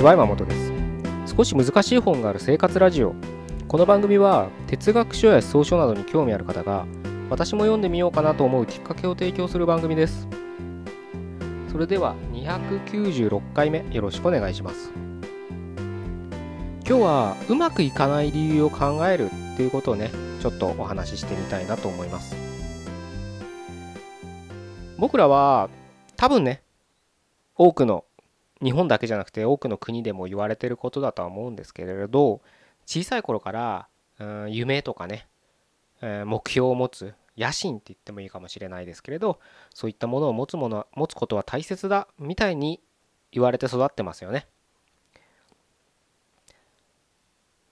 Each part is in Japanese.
ちは山本です。少し難しい本がある生活ラジオ。この番組は哲学書や思想書などに興味ある方が私も読んでみようかなと思うきっかけを提供する番組です。それでは296回目よろしくお願いします。今日はうまくいかない理由を考えるっていうことをねちょっとお話ししてみたいなと思います。僕らは多分ね多くの日本だけじゃなくて多くの国でも言われてることだとは思うんですけれど小さい頃から、うん、夢とかね、目標を持つ野心って言ってもいいかもしれないですけれどそういったものを持つもの持つことは大切だみたいに言われて育ってますよね。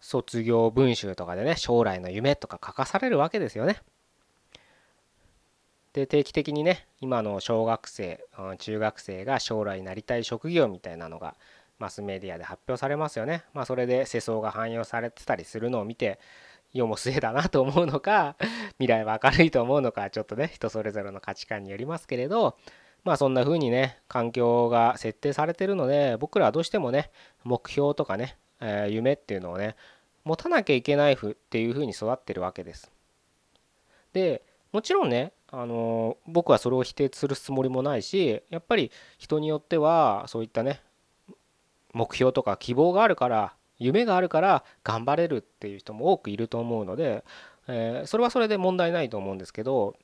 卒業文集とかでね将来の夢とか書かされるわけですよね。で定期的にね今の小学生中学生が将来なりたい職業みたいなのがマスメディアで発表されますよね。まあそれで世相が汎用されてたりするのを見て世も末だなと思うのか 未来は明るいと思うのかちょっとね人それぞれの価値観によりますけれどまあそんな風にね環境が設定されてるので僕らはどうしてもね目標とかね、え、夢っていうのをね持たなきゃいけないふっていう風に育ってるわけです。でもちろんねあの僕はそれを否定するつもりもないしやっぱり人によってはそういったね目標とか希望があるから夢があるから頑張れるっていう人も多くいると思うので、えー、それはそれで問題ないと思うんですけど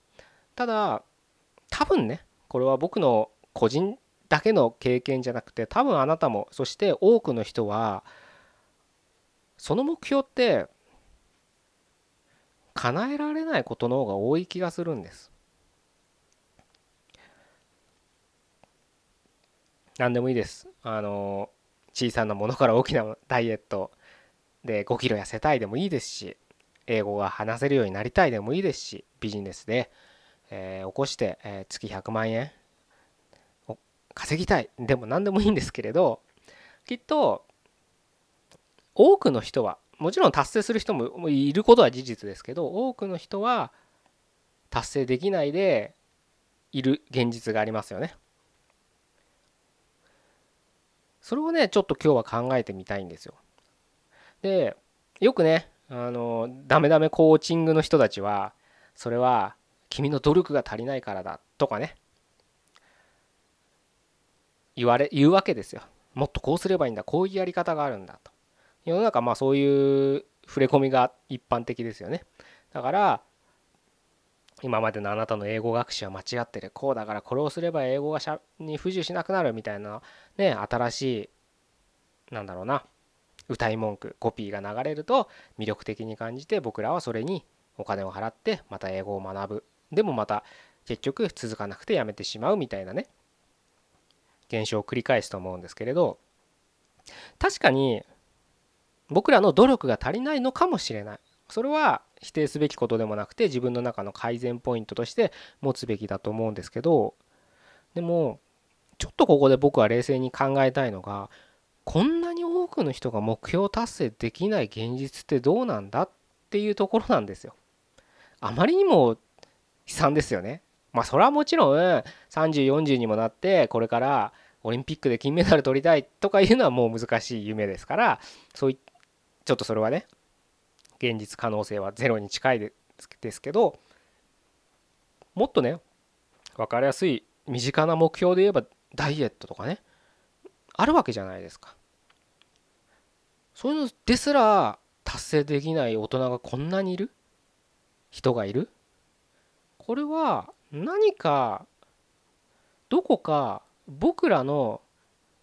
ただ多分ねこれは僕の個人だけの経験じゃなくて多分あなたもそして多くの人はその目標って叶えられないことの方が多い気がするんです。何でもいいです。あの小さなものから大きなダイエットで5キロ痩せたいでもいいですし英語が話せるようになりたいでもいいですしビジネスで、えー、起こして、えー、月100万円稼ぎたいでも何でもいいんですけれどきっと多くの人はもちろん達成する人もいることは事実ですけど多くの人は達成できないでいる現実がありますよね。それをねちょっと今日は考えてみたいんですよ。でよくねあのダメダメコーチングの人たちはそれは君の努力が足りないからだとかね言われ言うわけですよ。もっとこうすればいいんだこういうやり方があるんだと。世の中まあそういう触れ込みが一般的ですよね。だから今までのあなたの英語学習は間違ってる。こうだからこれをすれば英語がしゃに不自由しなくなるみたいなね新しいなんだろうな歌い文句コピーが流れると魅力的に感じて僕らはそれにお金を払ってまた英語を学ぶ。でもまた結局続かなくてやめてしまうみたいなね現象を繰り返すと思うんですけれど確かに僕らの努力が足りないのかもしれない。それは否定すべきことでもなくて自分の中の改善ポイントとして持つべきだと思うんですけどでもちょっとここで僕は冷静に考えたいのがこんなに多くの人が目標達成できない現実ってどうなんだっていうところなんですよ。あまりにも悲惨ですよね。まあそれはもちろん3040にもなってこれからオリンピックで金メダル取りたいとかいうのはもう難しい夢ですからそういちょっとそれはね現実可能性はゼロに近いですけどもっとね分かりやすい身近な目標で言えばダイエットとかねあるわけじゃないですか。そういうのですら達成できない大人がこんなにいる？人がいる？これは何かどこか僕らの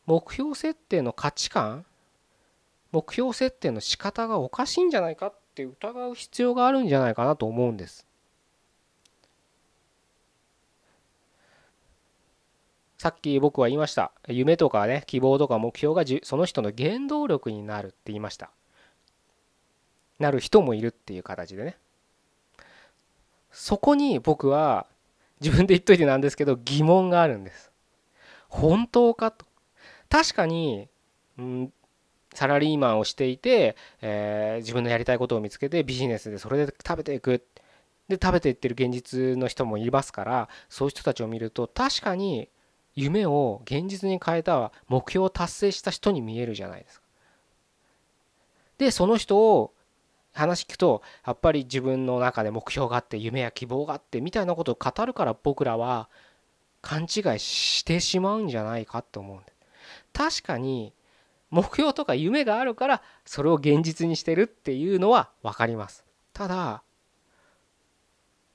目標設定の価値観目標設定の仕方がおかしいんじゃないかっって疑う必要があるんじゃないかなと思うんです。さっき僕は言いました。夢とかね、希望とか目標がその人の原動力になるって言いました。なる人もいるっていう形でね。そこに僕は自分で言っといてなんですけど疑問があるんです。本当かと。確かに、うん、サラリーマンをしていて、えー、自分のやりたいことを見つけてビジネスでそれで食べていくで食べていってる現実の人もいますからそういう人たちを見ると確かに夢を現実に変えた目標を達成した人に見えるじゃないですか。でその人を話聞くとやっぱり自分の中で目標があって夢や希望があってみたいなことを語るから僕らは勘違いしてしまうんじゃないかと思うんです。確かに目標とか夢があるからそれを現実にしてるっていうのは分かります。ただ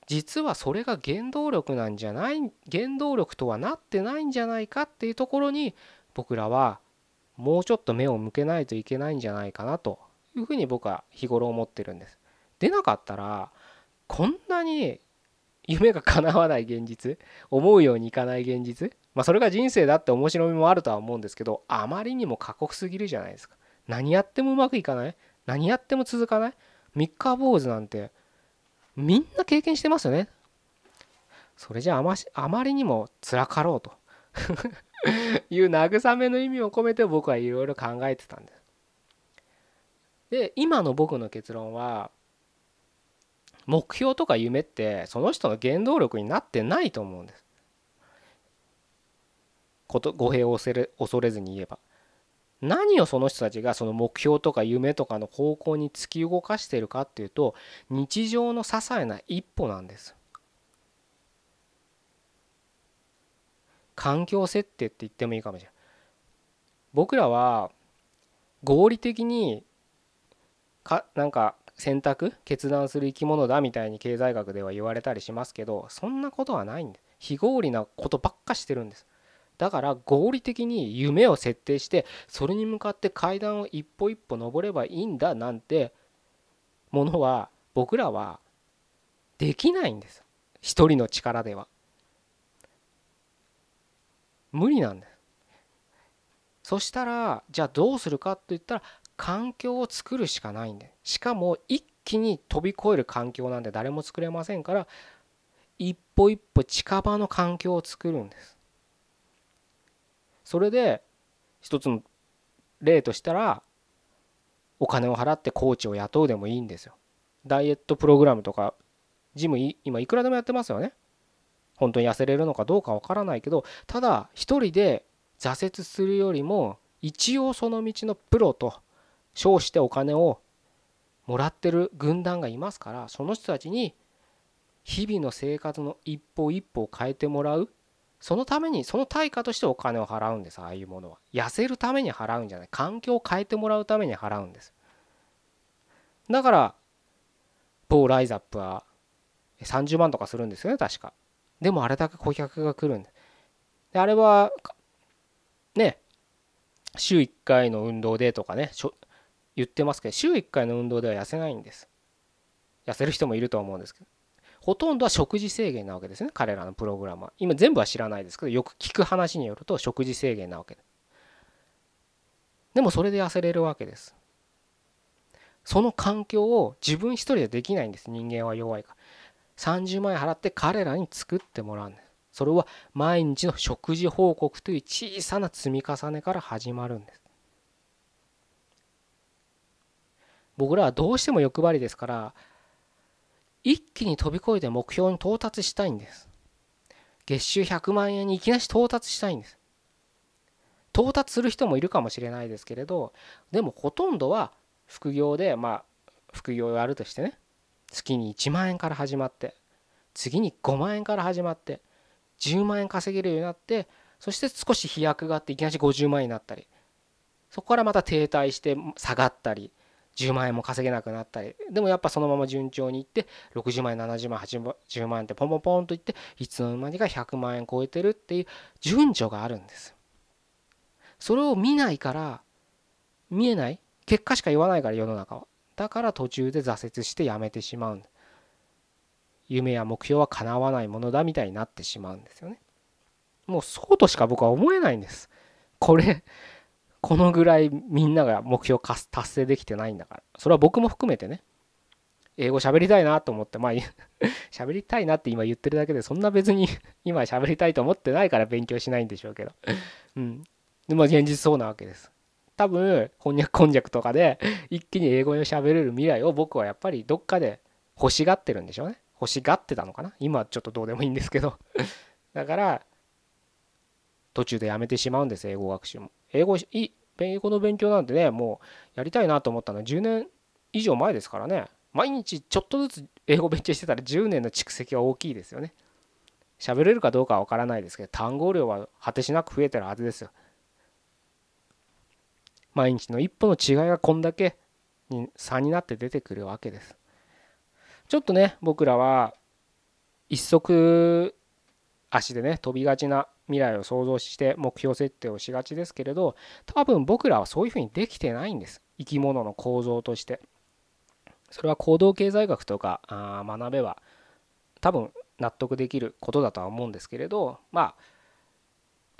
実はそれが原動力なんじゃない原動力とはなってないんじゃないかっていうところに僕らはもうちょっと目を向けないといけないんじゃないかなというふうに僕は日頃思ってるんです。でなかったらこんなに夢が叶わない現実思うようにいかない現実まあそれが人生だって面白みもあるとは思うんですけどあまりにも過酷すぎるじゃないですか。何やってもうまくいかない？何やっても続かない？三日坊主なんてみんな経験してますよね。それじゃああまあまりにも辛かろうと。いう慰めの意味を込めて僕はいろいろ考えてたんです。で今の僕の結論は目標とか夢ってその人の原動力になってないと思うんです。こと語弊を恐れ恐れずに言えば何をその人たちがその目標とか夢とかの方向に突き動かしているかっていうと日常の些細な一歩なんです。環境設定って言ってもいいかもしれない。僕らは合理的にかなんか選択決断する生き物だみたいに経済学では言われたりしますけどそんなことはないんです非合理なことばっかしてるんですだから合理的に夢を設定してそれに向かって階段を一歩一歩登ればいいんだなんてものは僕らはできないんです。一人の力では。無理なんです。そしたらじゃあどうするかって言ったら環境を作るしかないんでしかも一気に飛び越える環境なんで誰も作れませんから一歩一歩近場の環境を作るんです。それで一つの例としたらお金を払ってコーチを雇うでもいいんですよ。ダイエットプログラムとかジム今いくらでもやってますよね。本当に痩せれるのかどうかわからないけどただ一人で挫折するよりも一応その道のプロと称してお金をもらってる軍団がいますからその人たちに日々の生活の一歩一歩を変えてもらう。そのためにその対価としてお金を払うんです。ああいうものは。痩せるために払うんじゃない。環境を変えてもらうために払うんです。だから某ライザップは30万とかするんですよね確か。でもあれだけ顧客が来るんで。であれはね週1回の運動でとかね言ってますけど週1回の運動では痩せないんです。痩せる人もいると思うんですけど。ほとんどは食事制限なわけですね彼らのプログラムは。今全部は知らないですけどよく聞く話によると食事制限なわけで。でもそれで痩せれるわけです。その環境を自分一人でできないんです。人間は弱いから。30万円払って彼らに作ってもらうんです。それは毎日の食事報告という小さな積み重ねから始まるんです。僕らはどうしても欲張りですから一気に飛び越えて目標に到達したいんです。月収100万円にいきなり到達したいんです。到達する人もいるかもしれないですけれどでもほとんどは副業でまあ副業をやるとしてね月に1万円から始まって次に5万円から始まって10万円稼げるようになってそして少し飛躍があっていきなり50万円になったりそこからまた停滞して下がったり10万円も稼げなくなったりでもやっぱそのまま順調にいって60万円70万80万円ってポンポンポンといっていつの間にか100万円超えてるっていう順序があるんですそれを見ないから見えない結果しか言わないから世の中は。だから途中で挫折してやめてしまうん夢や目標は叶わないものだみたいになってしまうんですよね。もうそうとしか僕は思えないんです。これこのぐらいみんなが目標達成できてないんだから。それは僕も含めてね。英語喋りたいなと思って。まあ 喋りたいなって今言ってるだけでそんな別に 今喋りたいと思ってないから勉強しないんでしょうけど。うん。でも現実そうなわけです。多分こんにゃくこんにゃくとかで一気に英語を喋れる未来を僕はやっぱりどっかで欲しがってるんでしょうね。欲しがってたのかな。今ちょっとどうでもいいんですけど。だから途中でやめてしまうんです英語学習も。英語い英語の勉強なんてねもうやりたいなと思ったのは10年以上前ですからね。毎日ちょっとずつ英語勉強してたら10年の蓄積は大きいですよね。喋れるかどうかは分からないですけど単語量は果てしなく増えてるはずですよ。毎日の一歩の違いがこんだけに差になって出てくるわけです。ちょっとね僕らは一足足でね飛びがちな未来を想像して目標設定をしがちですけれど多分僕らはそういうふうにできてないんです。生き物の構造として。それは行動経済学とかあ学べば多分納得できることだとは思うんですけれどまあ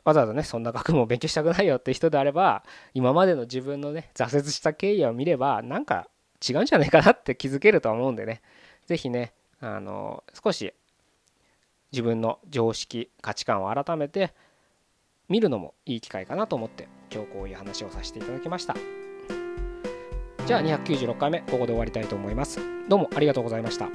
わざわざねそんな学問を勉強したくないよって人であれば今までの自分のね挫折した経緯を見ればなんか違うんじゃないかなって気づけると思うんでね。是非ねあの少し自分の常識価値観を改めて見るのもいい機会かなと思って今日こういう話をさせていただきました。じゃあ296回目ここで終わりたいと思います。どうもありがとうございました。